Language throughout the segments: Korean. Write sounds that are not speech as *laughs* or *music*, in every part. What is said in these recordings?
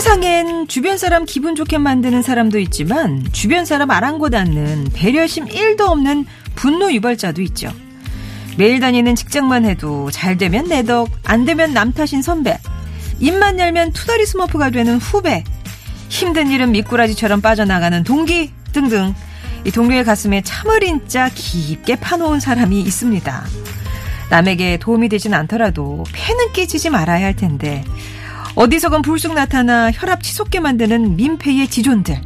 세상엔 주변 사람 기분 좋게 만드는 사람도 있지만 주변 사람 아랑곳 않는 배려심 1도 없는 분노 유발자도 있죠. 매일 다니는 직장만 해도 잘 되면 내 덕, 안 되면 남 탓인 선배, 입만 열면 투다리 스머프가 되는 후배, 힘든 일은 미꾸라지처럼 빠져나가는 동기 등등 이 동료의 가슴에 참을인 자 깊게 파놓은 사람이 있습니다. 남에게 도움이 되진 않더라도 폐는 끼치지 말아야 할 텐데 어디서건 불쑥 나타나 혈압 치솟게 만드는 민폐의 지존들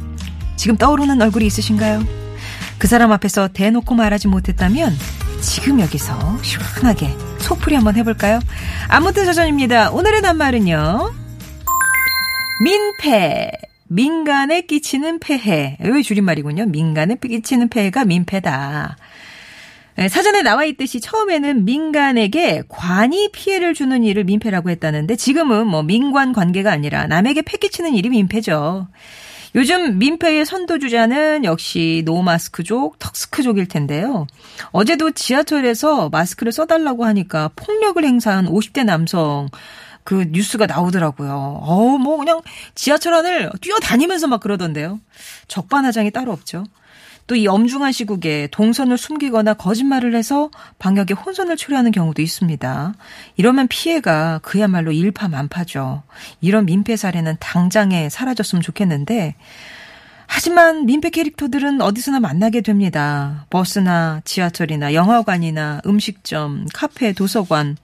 지금 떠오르는 얼굴이 있으신가요? 그 사람 앞에서 대놓고 말하지 못했다면 지금 여기서 시원하게 속풀이 한번 해볼까요? 아무튼 저전입니다. 오늘의 낱말은요. 민폐. 민간에 끼치는 폐해. 왜 줄임말이군요. 민간에 끼치는 폐해가 민폐다. 네, 사전에 나와 있듯이 처음에는 민간에게 관이 피해를 주는 일을 민폐라고 했다는데 지금은 뭐 민관 관계가 아니라 남에게 패 끼치는 일이 민폐죠. 요즘 민폐의 선도주자는 역시 노마스크족, 턱스크족일 텐데요. 어제도 지하철에서 마스크를 써달라고 하니까 폭력을 행사한 50대 남성 그 뉴스가 나오더라고요. 어, 뭐 그냥 지하철 안을 뛰어다니면서 막 그러던데요. 적반하장이 따로 없죠. 또 이 엄중한 시국에 동선을 숨기거나 거짓말을 해서 방역에 혼선을 초래하는 경우도 있습니다. 이러면 피해가 그야말로 일파만파죠. 이런 민폐 사례는 당장에 사라졌으면 좋겠는데 하지만 민폐 캐릭터들은 어디서나 만나게 됩니다. 버스나 지하철이나 영화관이나 음식점, 카페, 도서관.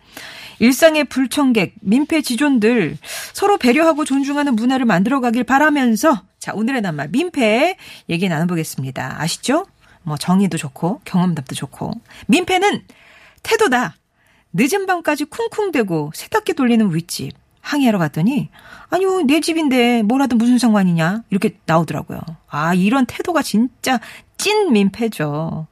일상의 불청객, 민폐 지존들 서로 배려하고 존중하는 문화를 만들어 가길 바라면서 자 오늘의 낱말 민폐 얘기 나눠보겠습니다. 아시죠? 뭐 정의도 좋고 경험담도 좋고 민폐는 태도다. 늦은 밤까지 쿵쿵대고 세탁기 돌리는 윗집 항의하러 갔더니 아니요 내 집인데 뭐라도 무슨 상관이냐 이렇게 나오더라고요. 아 이런 태도가 진짜 찐 민폐죠.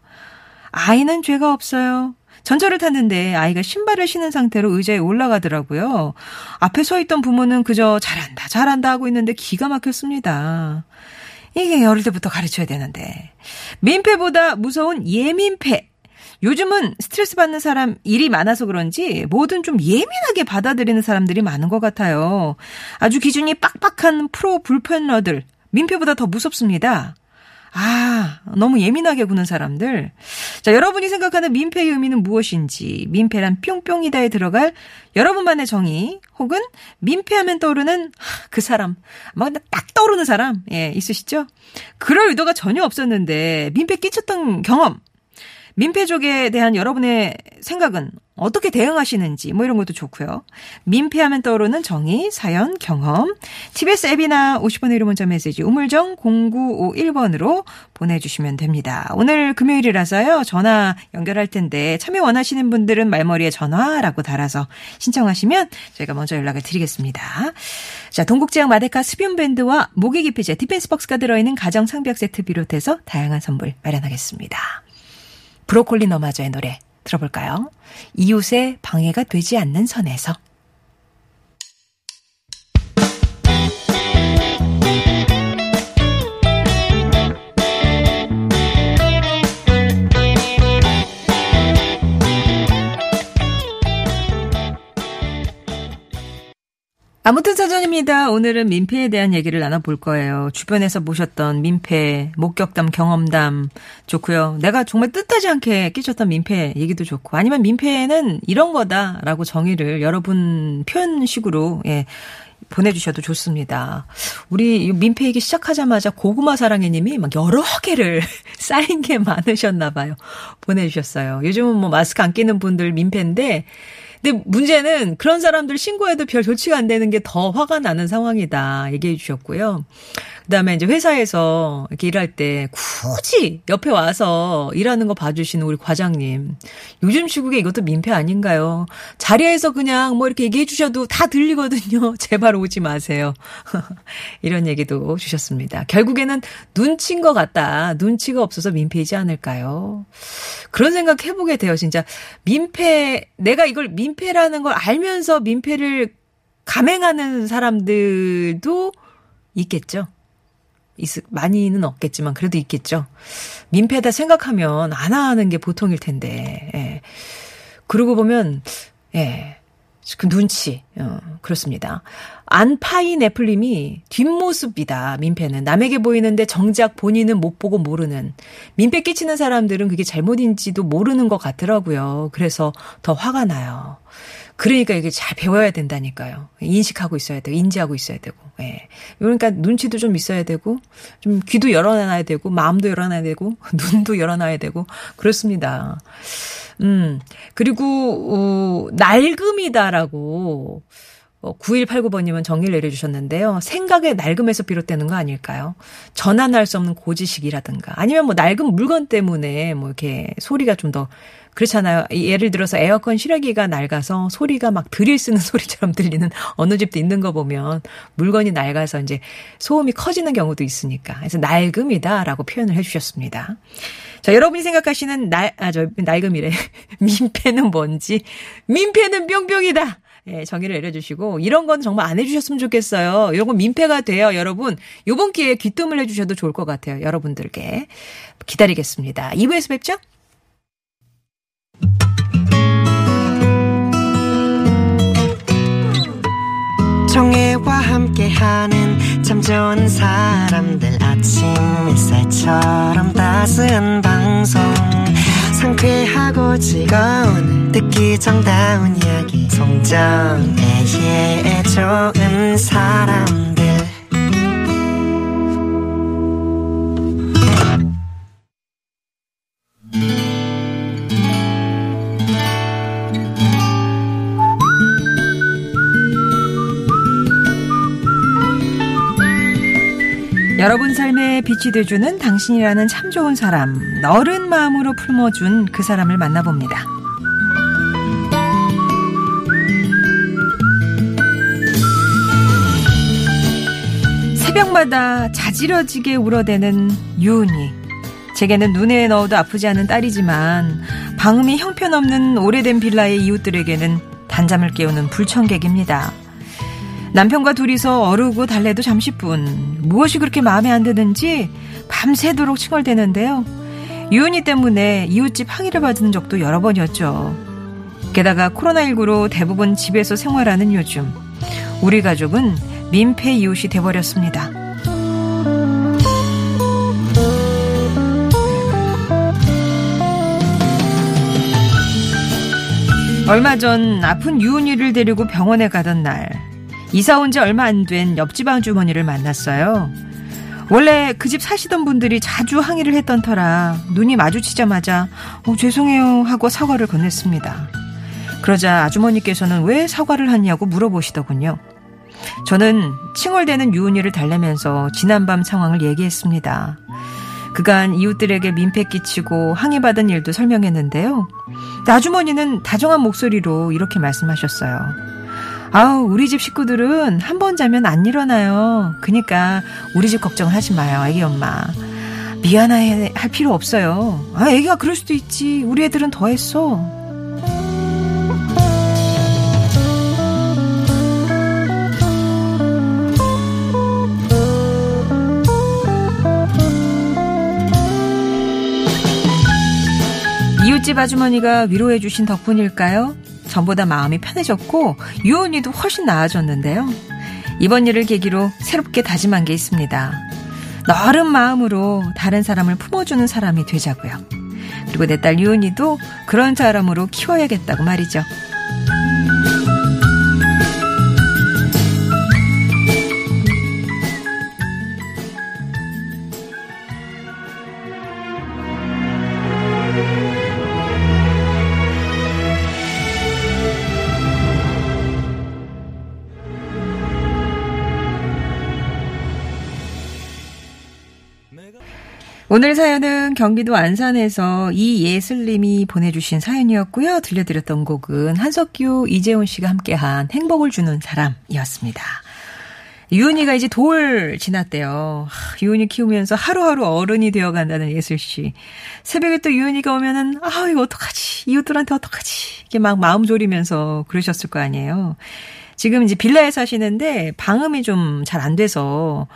아이는 죄가 없어요. 전철을 탔는데 아이가 신발을 신은 상태로 의자에 올라가더라고요. 앞에 서 있던 부모는 그저 잘한다, 잘한다 하고 있는데 기가 막혔습니다. 이게 어릴 때부터 가르쳐야 되는데. 민폐보다 무서운 예민폐. 요즘은 스트레스 받는 사람 일이 많아서 그런지 뭐든 좀 예민하게 받아들이는 사람들이 많은 것 같아요. 아주 기준이 빡빡한 프로 불편러들. 민폐보다 더 무섭습니다. 아, 너무 예민하게 구는 사람들. 자, 여러분이 생각하는 민폐의 의미는 무엇인지, 민폐란 뿅뿅이다에 들어갈 여러분만의 정의, 혹은 민폐하면 떠오르는 그 사람, 막딱 떠오르는 사람, 예, 있으시죠? 그럴 의도가 전혀 없었는데, 민폐 끼쳤던 경험, 민폐족에 대한 여러분의 생각은 어떻게 대응하시는지 뭐 이런 것도 좋고요. 민폐하면 떠오르는 정의, 사연, 경험. TBS 앱이나 50번의 1호 문자 메시지 우물정 0951번으로 보내주시면 됩니다. 오늘 금요일이라서요. 전화 연결할 텐데 참여 원하시는 분들은 말머리에 전화라고 달아서 신청하시면 저희가 먼저 연락을 드리겠습니다. 자, 동국제약 마데카 습윤밴드와 모기 기피제 디펜스 벅스가 들어있는 가정 상비약 세트 비롯해서 다양한 선물 마련하겠습니다. 브로콜리 너마저의 노래 들어볼까요? 이웃의 방해가 되지 않는 선에서. 아무튼 사전입니다. 오늘은 민폐에 대한 얘기를 나눠볼 거예요. 주변에서 보셨던 민폐, 목격담, 경험담 좋고요. 내가 정말 뜻하지 않게 끼쳤던 민폐 얘기도 좋고 아니면 민폐는 이런 거다라고 정의를 여러분 표현식으로 예, 보내주셔도 좋습니다. 우리 민폐 얘기 시작하자마자 고구마 사랑해님이 막 여러 개를 *laughs* 쌓인 게 많으셨나 봐요. 보내주셨어요. 요즘은 뭐 마스크 안 끼는 분들 민폐인데 근데 문제는 그런 사람들 신고해도 별 조치가 안 되는 게 더 화가 나는 상황이다. 얘기해 주셨고요. 그다음에 이제 회사에서 이렇게 일할 때 굳이 옆에 와서 일하는 거 봐주시는 우리 과장님. 요즘 시국에 이것도 민폐 아닌가요? 자리에서 그냥 뭐 이렇게 얘기해 주셔도 다 들리거든요. *laughs* 제발 오지 마세요. *laughs* 이런 얘기도 주셨습니다. 결국에는 눈치인 것 같다. 눈치가 없어서 민폐이지 않을까요? 그런 생각 해보게 돼요. 진짜 민폐, 내가 이걸 민 폐라는 걸 알면서 민폐를 감행하는 사람들도 있겠죠. 있, 많이는 없겠지만 그래도 있겠죠. 민폐다 생각하면 안 하는 게 보통일 텐데. 예. 그러고 보면 예. 그 눈치. 어, 그렇습니다. 안파이네플님이 뒷모습이다. 민폐는 남에게 보이는데 정작 본인은 못 보고 모르는 민폐 끼치는 사람들은 그게 잘못인지도 모르는 것 같더라고요. 그래서 더 화가 나요. 그러니까 이게 잘 배워야 된다니까요. 인식하고 있어야 되고, 인지하고 있어야 되고, 예. 그러니까 눈치도 좀 있어야 되고, 좀 귀도 열어놔야 되고, 마음도 열어놔야 되고, *laughs* 눈도 열어놔야 되고, 그렇습니다. 음, 그리고, 어, 낡음이다라고, 어, 9189번님은 정리를 내려주셨는데요. 생각의 낡음에서 비롯되는 거 아닐까요? 전환할 수 없는 고지식이라든가, 아니면 뭐 낡은 물건 때문에 뭐 이렇게 소리가 좀 더 그렇잖아요. 예를 들어서 에어컨 실외기가 낡아서 소리가 막 드릴 쓰는 *laughs* 소리처럼 들리는 어느 집도 있는 거 보면 물건이 낡아서 이제 소음이 커지는 경우도 있으니까. 그래서 낡음이다라고 표현을 해 주셨습니다. 자, 여러분이 생각하시는 날, 아, 저, 낡음이래. *laughs* 민폐는 뭔지. 민폐는 뿅뿅이다! 예, 정의를 내려주시고, 이런 건 정말 안 해주셨으면 좋겠어요. 이런 건 민폐가 돼요, 여러분. 요번 기회에 귀뜸을 해주셔도 좋을 것 같아요, 여러분들께. 기다리겠습니다. 2부에서 뵙죠? 정혜와 함께하는 참 좋은 사람들 아침 햇살처럼 따스한 방송. 상쾌하고 즐거운 듣기 정다운 이야기. 송정애의 좋은 사람들 여러분 삶에 빛이 돼주는 당신이라는 참 좋은 사람, 너른 마음으로 품어준 그 사람을 만나봅니다. 새벽마다 자지러지게 울어대는 유은이. 제게는 눈에 넣어도 아프지 않은 딸이지만 방음이 형편없는 오래된 빌라의 이웃들에게는 단잠을 깨우는 불청객입니다. 남편과 둘이서 어르고 달래도 잠시뿐 무엇이 그렇게 마음에 안 드는지 밤새도록 칭얼대는데요. 유은이 때문에 이웃집 항의를 받은 적도 여러 번이었죠. 게다가 코로나19로 대부분 집에서 생활하는 요즘 우리 가족은 민폐 이웃이 돼버렸습니다. 얼마 전 아픈 유은이를 데리고 병원에 가던 날 이사 온 지 얼마 안 된 옆집 아주머니를 만났어요. 원래 그 집 사시던 분들이 자주 항의를 했던 터라 눈이 마주치자마자 어, 죄송해요 하고 사과를 건넸습니다. 그러자 아주머니께서는 왜 사과를 하냐고 물어보시더군요. 저는 칭얼대는 유은이를 달래면서 지난밤 상황을 얘기했습니다. 그간 이웃들에게 민폐 끼치고 항의받은 일도 설명했는데요. 아주머니는 다정한 목소리로 이렇게 말씀하셨어요. 아우, 우리 집 식구들은 한 번 자면 안 일어나요. 그니까 우리 집 걱정을 하지 마요, 애기 엄마. 미안해 할 필요 없어요. 아, 애기가 그럴 수도 있지. 우리 애들은 더 했어. 이웃집 아주머니가 위로해 주신 덕분일까요? 전보다 마음이 편해졌고 유언이도 훨씬 나아졌는데요. 이번 일을 계기로 새롭게 다짐한 게 있습니다. 너른 마음으로 다른 사람을 품어주는 사람이 되자고요. 그리고 내 딸 유은이도 그런 사람으로 키워야겠다고 말이죠. 오늘 사연은 경기도 안산에서 이예슬님이 보내주신 사연이었고요. 들려드렸던 곡은 한석규, 이재훈 씨가 함께한 행복을 주는 사람이었습니다. 유은이가 이제 돌 지났대요. 하, 유은이 키우면서 하루하루 어른이 되어 간다는 예슬 씨. 새벽에 또 유은이가 오면은 아 이거 어떡하지 이웃들한테 어떡하지 이게 막 마음 졸이면서 그러셨을 거 아니에요. 지금 이제 빌라에 사시는데 방음이 좀 잘 안 돼서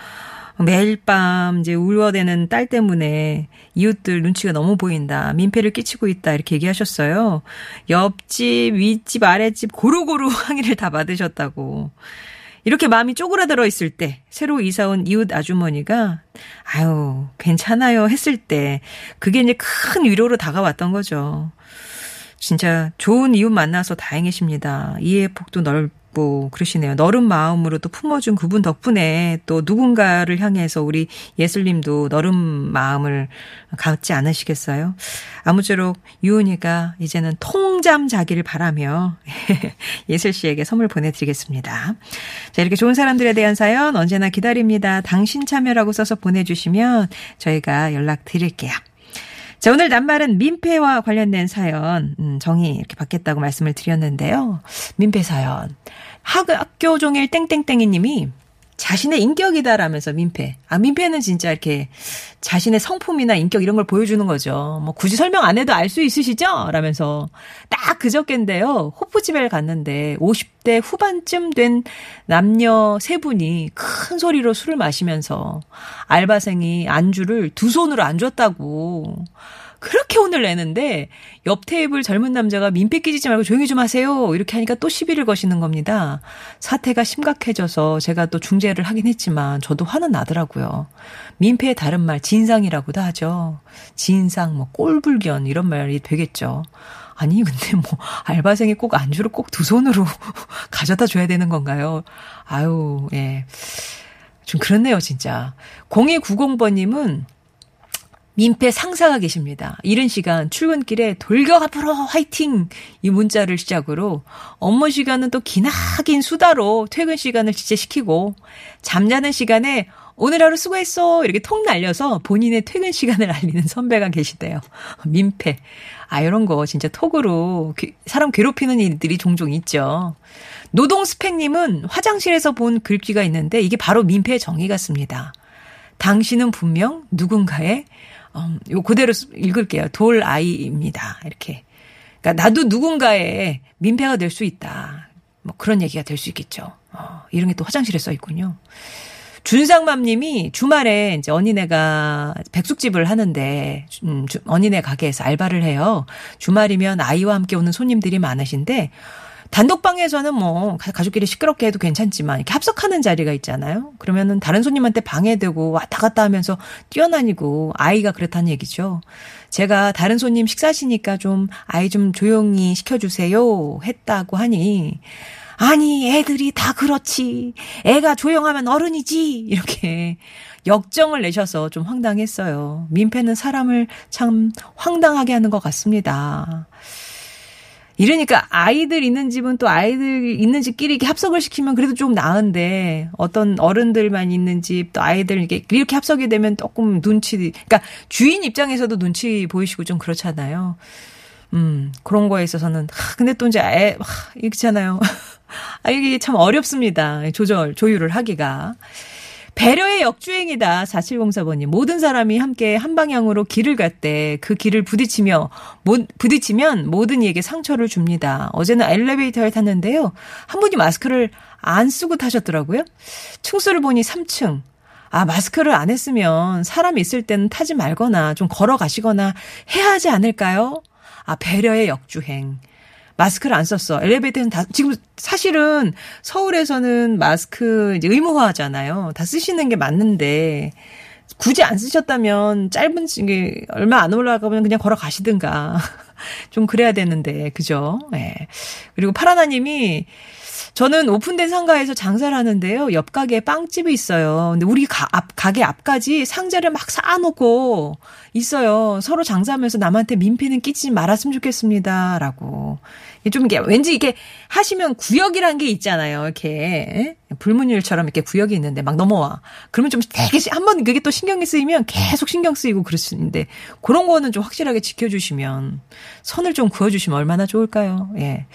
매일 밤 이제 울워대는 딸 때문에 이웃들 눈치가 너무 보인다. 민폐를 끼치고 있다. 이렇게 얘기하셨어요. 옆집, 윗집, 아랫집 고루고루 *laughs* 항의를 다 받으셨다고. 이렇게 마음이 쪼그라들어 있을 때 새로 이사 온 이웃 아주머니가 아유, 괜찮아요 했을 때 그게 이제 큰 위로로 다가왔던 거죠. 진짜 좋은 이웃 만나서 다행이십니다. 이해의 폭도 넓 고 그러시네요. 너른 마음으로 또 품어준 그분 덕분에 또 누군가를 향해서 우리 예슬님도 너른 마음을 갖지 않으시겠어요? 아무쪼록 유은이가 이제는 통잠 자기를 바라며 *laughs* 예슬 씨에게 선물 보내드리겠습니다. 자, 이렇게 좋은 사람들에 대한 사연 언제나 기다립니다. 당신 참여라고 써서 보내주시면 저희가 연락 드릴게요. 자, 오늘 낱말은 민폐와 관련된 사연, 음, 정의 이렇게 받겠다고 말씀을 드렸는데요. 민폐 사연. 학교 종일 땡땡땡이 님이 자신의 인격이다라면서 민폐. 아, 민폐는 진짜 이렇게 자신의 성품이나 인격 이런 걸 보여주는 거죠. 뭐 굳이 설명 안 해도 알 수 있으시죠? 라면서 딱 그저께인데요. 호프집에 갔는데 50대 후반쯤 된 남녀 세 분이 큰 소리로 술을 마시면서 알바생이 안주를 두 손으로 안 줬다고. 그렇게 혼을 내는데 옆 테이블 젊은 남자가 민폐 끼지지 말고 조용히 좀 하세요. 이렇게 하니까 또 시비를 거시는 겁니다. 사태가 심각해져서 제가 또 중재를 하긴 했지만 저도 화는 나더라고요. 민폐의 다른 말 진상이라고도 하죠. 진상, 뭐 꼴불견 이런 말이 되겠죠. 아니 근데 뭐 알바생이 꼭 안주를 꼭 두 손으로 *laughs* 가져다 줘야 되는 건가요? 아유, 예. 좀 그렇네요, 진짜. 0290번님은 민폐 상사가 계십니다. 이른 시간 출근길에 돌격 앞으로 화이팅 이 문자를 시작으로 업무 시간은 또 기나긴 수다로 퇴근 시간을 지체시키고 잠자는 시간에 오늘 하루 수고했어 이렇게 통 날려서 본인의 퇴근 시간을 알리는 선배가 계시대요. 민폐. 아 이런 거 진짜 톡으로 사람 괴롭히는 일들이 종종 있죠. 노동 스펙님은 화장실에서 본 글귀가 있는데 이게 바로 민폐의 정의 같습니다. 당신은 분명 누군가의 음, 요 그대로 읽을게요. 돌 아이입니다. 이렇게. 그러니까 나도 누군가의 민폐가 될 수 있다. 뭐 그런 얘기가 될 수 있겠죠. 어, 이런 게 또 화장실에 써 있군요. 준상맘 님이 주말에 이제 언니네가 백숙집을 하는데, 음, 주, 언니네 가게에서 알바를 해요. 주말이면 아이와 함께 오는 손님들이 많으신데, 단독방에서는 뭐 가족끼리 시끄럽게 해도 괜찮지만 이렇게 합석하는 자리가 있잖아요. 그러면은 다른 손님한테 방해되고 왔다 갔다 하면서 뛰어다니고 아이가 그렇다는 얘기죠. 제가 다른 손님 식사시니까 좀 아이 좀 조용히 시켜주세요 했다고 하니 아니 애들이 다 그렇지 애가 조용하면 어른이지 이렇게 역정을 내셔서 좀 황당했어요. 민폐는 사람을 참 황당하게 하는 것 같습니다. 이러니까 아이들 있는 집은 또 아이들 있는 집끼리 이렇게 합석을 시키면 그래도 좀 나은데 어떤 어른들만 있는 집 또 아이들 이렇게 이렇게 합석이 되면 조금 눈치 그러니까 주인 입장에서도 눈치 보이시고 좀 그렇잖아요. 음, 그런 거에 있어서는 하, 근데 또 이제 애 하, 이렇잖아요. *laughs* 아 이게 참 어렵습니다. 조절 조율을 하기가. 배려의 역주행이다. 4704번님. 모든 사람이 함께 한 방향으로 길을 갈 때 그 길을 부딪히며, 모, 부딪히면 모든 이에게 상처를 줍니다. 어제는 엘리베이터를 탔는데요. 한 분이 마스크를 안 쓰고 타셨더라고요. 층수를 보니 3층. 아, 마스크를 안 했으면 사람 있을 때는 타지 말거나 좀 걸어가시거나 해야 하지 않을까요? 아, 배려의 역주행. 마스크를 안 썼어. 엘리베이터는 다 지금 사실은 서울에서는 마스크 이제 의무화하잖아요. 다 쓰시는 게 맞는데 굳이 안 쓰셨다면 짧은 게 얼마 안 올라가면 그냥 걸어 가시든가 *laughs* 좀 그래야 되는데 그죠? 예. 네. 그리고 파라나님이 저는 오픈된 상가에서 장사를 하는데요. 옆 가게에 빵집이 있어요. 근데 우리 가, 앞, 가게 앞까지 상자를 막 쌓아놓고 있어요. 서로 장사하면서 남한테 민폐는 끼치지 말았으면 좋겠습니다. 라고. 좀 이게 왠지 이게 하시면 구역이란 게 있잖아요. 이렇게 예? 불문율처럼 이렇게 구역이 있는데 막 넘어와. 그러면 좀 되게 한번 그게 또 신경이 쓰이면 계속 신경 쓰이고 그럴 수 있는데 그런 거는 좀 확실하게 지켜주시면 선을 좀 그어주시면 얼마나 좋을까요? 예.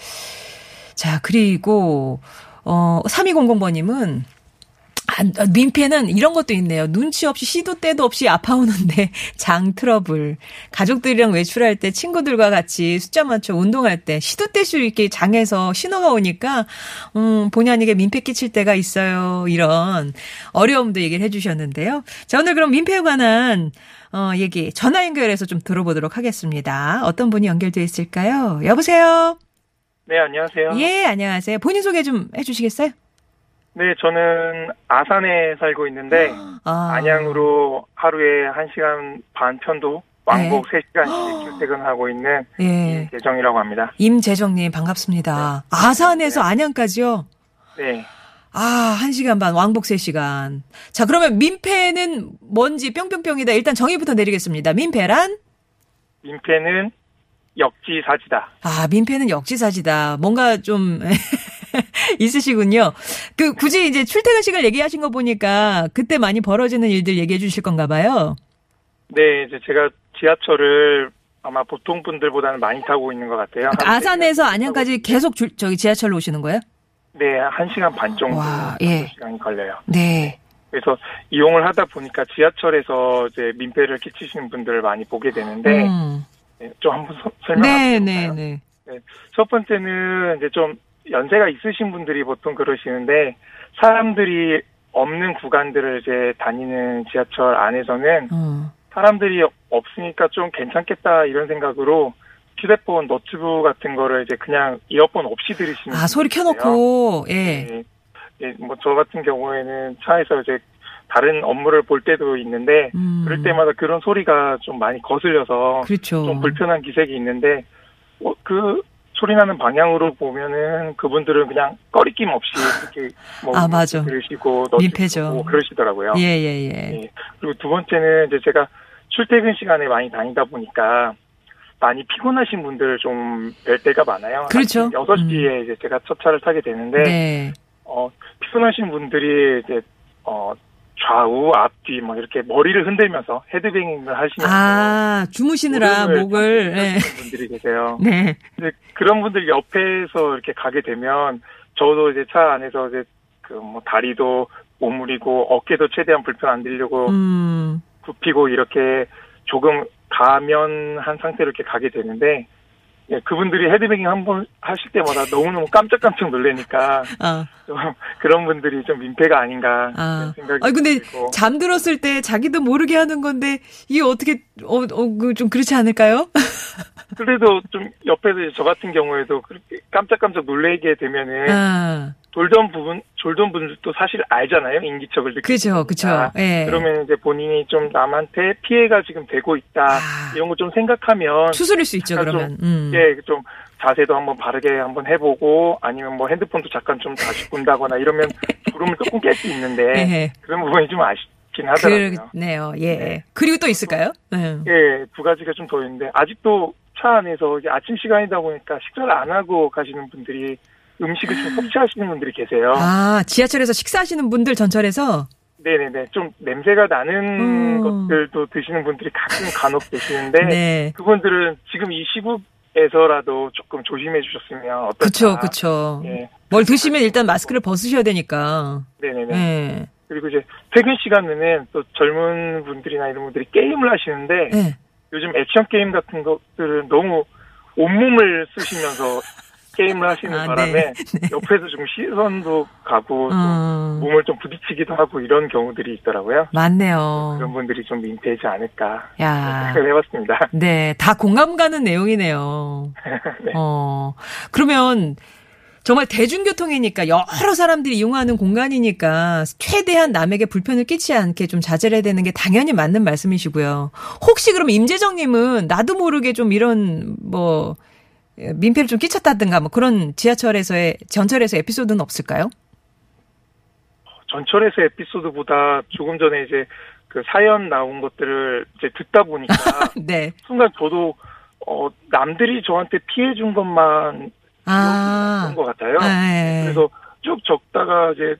자 그리고 어 3200번님은 아, 민폐는 이런 것도 있네요. 눈치 없이 시도 때도 없이 아파오는데 *laughs* 장 트러블. 가족들이랑 외출할 때 친구들과 같이 숫자 맞춰 운동할 때 시도 때수 이렇게 장에서 신호가 오니까 음, 본의 아니게 민폐 끼칠 때가 있어요. 이런 어려움도 얘기를 해주셨는데요. 자 오늘 그럼 민폐에 관한 어, 얘기 전화 연결해서 좀 들어보도록 하겠습니다. 어떤 분이 연결되어 있을까요? 여보세요. 네, 안녕하세요. 예, 안녕하세요. 본인 소개 좀 해주시겠어요? 네, 저는 아산에 살고 있는데 아. 안양으로 하루에 1시간 반 편도 왕복 3시간씩 출퇴근하고 있는 예. 계정이라고 합니다. 임재정님 반갑습니다. 아산에서 안양까지요? 네. 아, 한 시간 반, 왕복 세 시간. 자, 그러면 민폐는 뭔지 뿅뿅뿅이다. 일단 정의부터 내리겠습니다. 민폐란? 민폐는 역지사지다. 아, 민폐는 역지사지다. 뭔가 좀 *laughs* 있으시군요. 그 굳이 이제 출퇴근 시간 얘기하신 거 보니까 그때 많이 벌어지는 일들 얘기해 주실 건가 봐요. 네, 이제 제가 지하철을 아마 보통 분들보다는 많이 타고 있는 것 같아요. 한 아산에서 시간 안양까지 계속 줄, 저기 지하철로 오시는 거예요? 네, 1시간 반 정도 와, 예. 시간이 걸려요. 네. 그래서 이용을 하다 보니까 지하철에서 이제 민폐를 끼치시는 분들을 많이 보게 되는데 음. 네, 좀 한번 서- 네, 설명해 네, 볼까요? 네. 첫 번째는 이제 좀 연세가 있으신 분들이 보통 그러시는데 사람들이 없는 구간들을 이제 다니는 지하철 안에서는 어. 사람들이 없으니까 좀 괜찮겠다 이런 생각으로 휴대폰, 노트북 같은 거를 이제 그냥 이어폰 없이 들으시는 아, 소리. 켜놓고, 예. 네. 예, 뭐 저 같은 경우에는 차에서 이제 다른 업무를 볼 때도 있는데 음. 그럴 때마다 그런 소리가 좀 많이 거슬려서 그렇죠. 좀 불편한 기색이 있는데 어, 그 소리 나는 방향으로 보면은 그분들은 그냥 꺼리낌 없이 이렇게 *laughs* 뭐 아, 맞아. 들으시고 민폐죠. 넣어주시고 그러시더라고요. 예, 예, 예. 예. 그리고 두 번째는 이제 제가 출퇴근 시간에 많이 다니다 보니까 많이 피곤하신 분들을 좀뵐 때가 많아요. 그렇죠. 6시에 이제 제가 첫 차를 타게 되는데 네. 어, 피곤하신 분들이 이제 어 좌우 앞뒤 뭐 이렇게 머리를 흔들면서 헤드뱅잉을 하시면서 아, 주무시느라 목을, 예. 하시는 분들이 계세요. *laughs* 네. 근데 그런 분들 옆에서 이렇게 가게 되면 저도 이제 차 안에서 이제 그 뭐 다리도 오므리고 어깨도 최대한 불편 안 들려고 음. 굽히고 이렇게 조금 가면한 상태로 이렇게 가게 되는데 예, 그분들이 헤드뱅잉 한 번 하실 때마다 너무너무 깜짝깜짝 놀래니까 아. 좀 그런 분들이 좀 민폐가 아닌가 아. 생각이 아니, 근데 들고 잠들었을 때 자기도 모르게 하는 건데, 이게 어떻게, 어, 어, 그, 좀 그렇지 않을까요? *laughs* 그래도 좀 옆에서 저 같은 경우에도 그렇게 깜짝깜짝 놀래게 되면은 아. 돌던 부분 졸던 분들도 사실 알잖아요 인기척을 느끼고 그죠, 그죠. 예. 그러면 이제 본인이 좀 남한테 피해가 지금 되고 있다 아. 이런 거 좀 생각하면 추스릴 수 있죠, 그러면. 음. 예, 좀 자세도 한번 바르게 한번 해보고 아니면 뭐 핸드폰도 잠깐 좀 다시 본다거나 이러면 졸음을 조금 깰 수 있는데 *laughs* 예. 그런 부분이 좀 아쉽긴 하더라고요. 그렇네요. 예. 네. 그리고 또 있을까요? 네. 예, 두 가지가 좀 더 있는데 아직도 차 안에서 이제 아침 시간이다 보니까 식사를 안 하고 가시는 분들이 음식을 좀 섭취하시는 분들이 계세요. 아, 지하철에서 식사하시는 분들 전철에서? 네네네, 좀 냄새가 나는 음. 것들도 드시는 분들이 가끔 간혹 계시는데 네. 그분들은 지금 이 시국에서라도 조금 조심해 주셨으면 어떨까. 그쵸, 그쵸. 예, 뭘 드시면 일단 마스크를 벗으셔야 되니까. 네네네. 네. 그리고 이제 퇴근 시간에는 또 젊은 분들이나 이런 분들이 게임을 하시는데 네. 요즘 액션 게임 같은 것들은 너무 온몸을 쓰시면서 게임을 하시는 아, 바람에 *laughs* 네. 옆에서 좀 시선도 가고 또 어, 몸을 좀 부딪히기도 하고 이런 경우들이 있더라고요. 맞네요. 그런 분들이 좀 민폐이지 않을까 야. 생각을 해봤습니다. *laughs* 네, 다 공감 가는 내용이네요. *laughs* 네. 어, 그러면 정말 대중교통이니까 여러 사람들이 이용하는 공간이니까 최대한 남에게 불편을 끼치지 않게 좀 자제를 해야 되는 게 당연히 맞는 말씀이시고요. 혹시 그럼 임재정님은 나도 모르게 좀 이런 뭐 민폐를 좀 끼쳤다든가 뭐 그런 지하철에서의 전철에서 에피소드는 없을까요? 전철에서 에피소드보다 조금 전에 이제 그 사연 나온 것들을 이제 듣다 보니까 *laughs* 네. 순간 저도 어 남들이 저한테 피해 준 것만 아. 그런 것 같아요. 네. 그래서 쭉 적다가 이제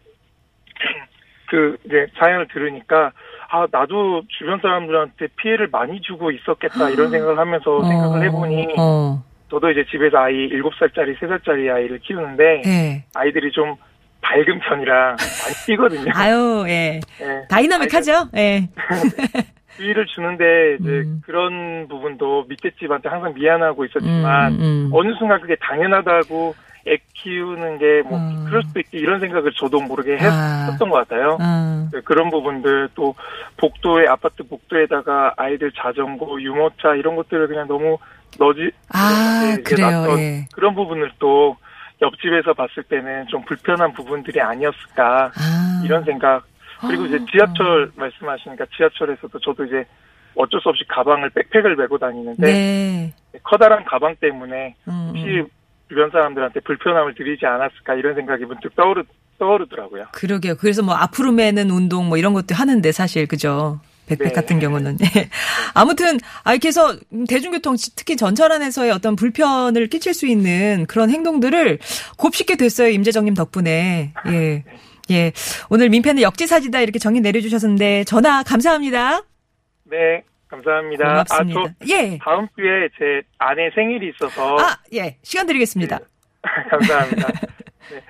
*clears throat* 그 이제 사연을 들으니까 아 나도 주변 사람들한테 피해를 많이 주고 있었겠다 이런 생각을 하면서 생각을 해보니 어. 저도 이제 집에서 아이 7살짜리 3살짜리 아이를 키우는데 예. 아이들이 좀 밝은 편이라 많이 뛰거든요. *laughs* 아유, 예. 예. 다이나믹하죠? 예. *laughs* 주의를 주는데 이제 음. 그런 부분도 밑에 집한테 항상 미안하고 있었지만 음, 음. 어느 순간 그게 당연하다고 애 키우는 게뭐 음. 그럴 수도 있지 이런 생각을 저도 모르게 아. 했었던 것 같아요. 아. 네, 그런 부분들 또 복도에 아파트 복도에다가 아이들 자전거 유모차 이런 것들을 그냥 너무 넣지 아, 그래요, 예. 그런 부분을 또 옆집에서 봤을 때는 좀 불편한 부분들이 아니었을까 아. 이런 생각 그리고 이제 아. 지하철 말씀하시니까 지하철에서도 저도 이제 어쩔 수 없이 가방을 백팩을 메고 다니는데 네. 커다란 가방 때문에 음, 혹시 음. 주변 사람들한테 불편함을 드리지 않았을까 이런 생각이 문득 떠오르 떠오르더라고요. 그러게요. 그래서 뭐 앞으로 매는 운동 뭐 이런 것도 하는데 사실 그죠. 백팩 네. 같은 경우는. 아무튼, 아, 이렇게 해서 대중교통, 특히 전철 안에서의 어떤 불편을 끼칠 수 있는 그런 행동들을 곱씹게 됐어요. 임재정님 덕분에. 예. 예. 오늘 민폐는 역지사지다 이렇게 정의 내려주셨는데 전화 감사합니다. 네, 감사합니다. 고맙습니다. 아, 저 예. 다음 주에 제 아내 생일이 있어서 아, 예. 시간 드리겠습니다. *laughs* 감사합니다. 네,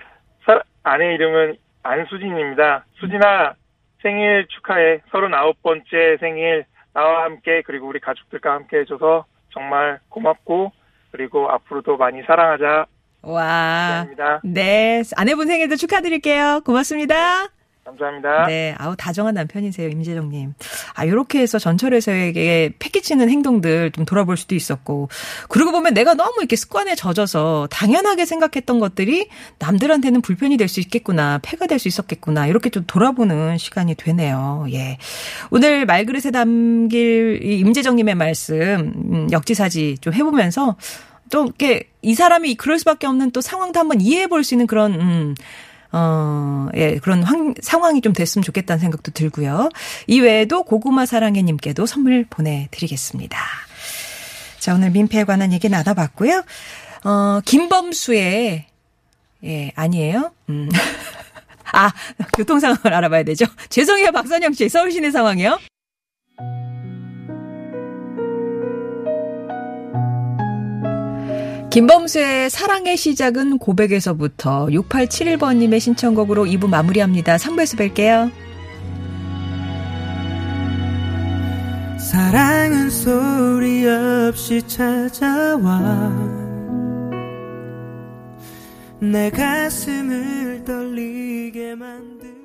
사- 아내 이름은 안수진입니다. 수진아 생일 축하해. 39번째 생일 나와 함께 그리고 우리 가족들과 함께 해줘서 정말 고맙고 그리고 앞으로도 많이 사랑하자. 와. 감사합니다. 네. 아내분 생일도 축하드릴게요. 고맙습니다. 감사합니다. 네, 아우 다정한 남편이세요, 임재정님. 아 이렇게 해서 전철에서에게 패기치는 행동들 좀 돌아볼 수도 있었고, 그러고 보면 내가 너무 이렇게 습관에 젖어서 당연하게 생각했던 것들이 남들한테는 불편이 될 수 있겠구나, 폐가 될 수 있었겠구나 이렇게 좀 돌아보는 시간이 되네요. 예, 오늘 말그릇에 담길 이 임재정님의 말씀 음, 역지사지 좀 해보면서. 좀 이렇게 이 사람이 그럴 수밖에 없는 또 상황도 한번 이해해 볼 수 있는 그런 음 어, 예, 그런 황, 상황이 좀 됐으면 좋겠다는 생각도 들고요. 이외에도 고구마 사랑해님께도 선물 보내드리겠습니다. 자, 오늘 민폐에 관한 얘기 나눠봤고요. 어, 김범수의, 예, 아니에요? 음. *laughs* 아, 교통 상황을 알아봐야 되죠. 죄송해요, 박선영 씨. 서울 시내 상황이요. 김범수의 사랑의 시작은 고백에서부터 6871번님의 신청곡으로 2부 마무리합니다. 3부에서 뵐게요. 사랑은 소리 없이 찾아와 내 가슴을 떨리게 만들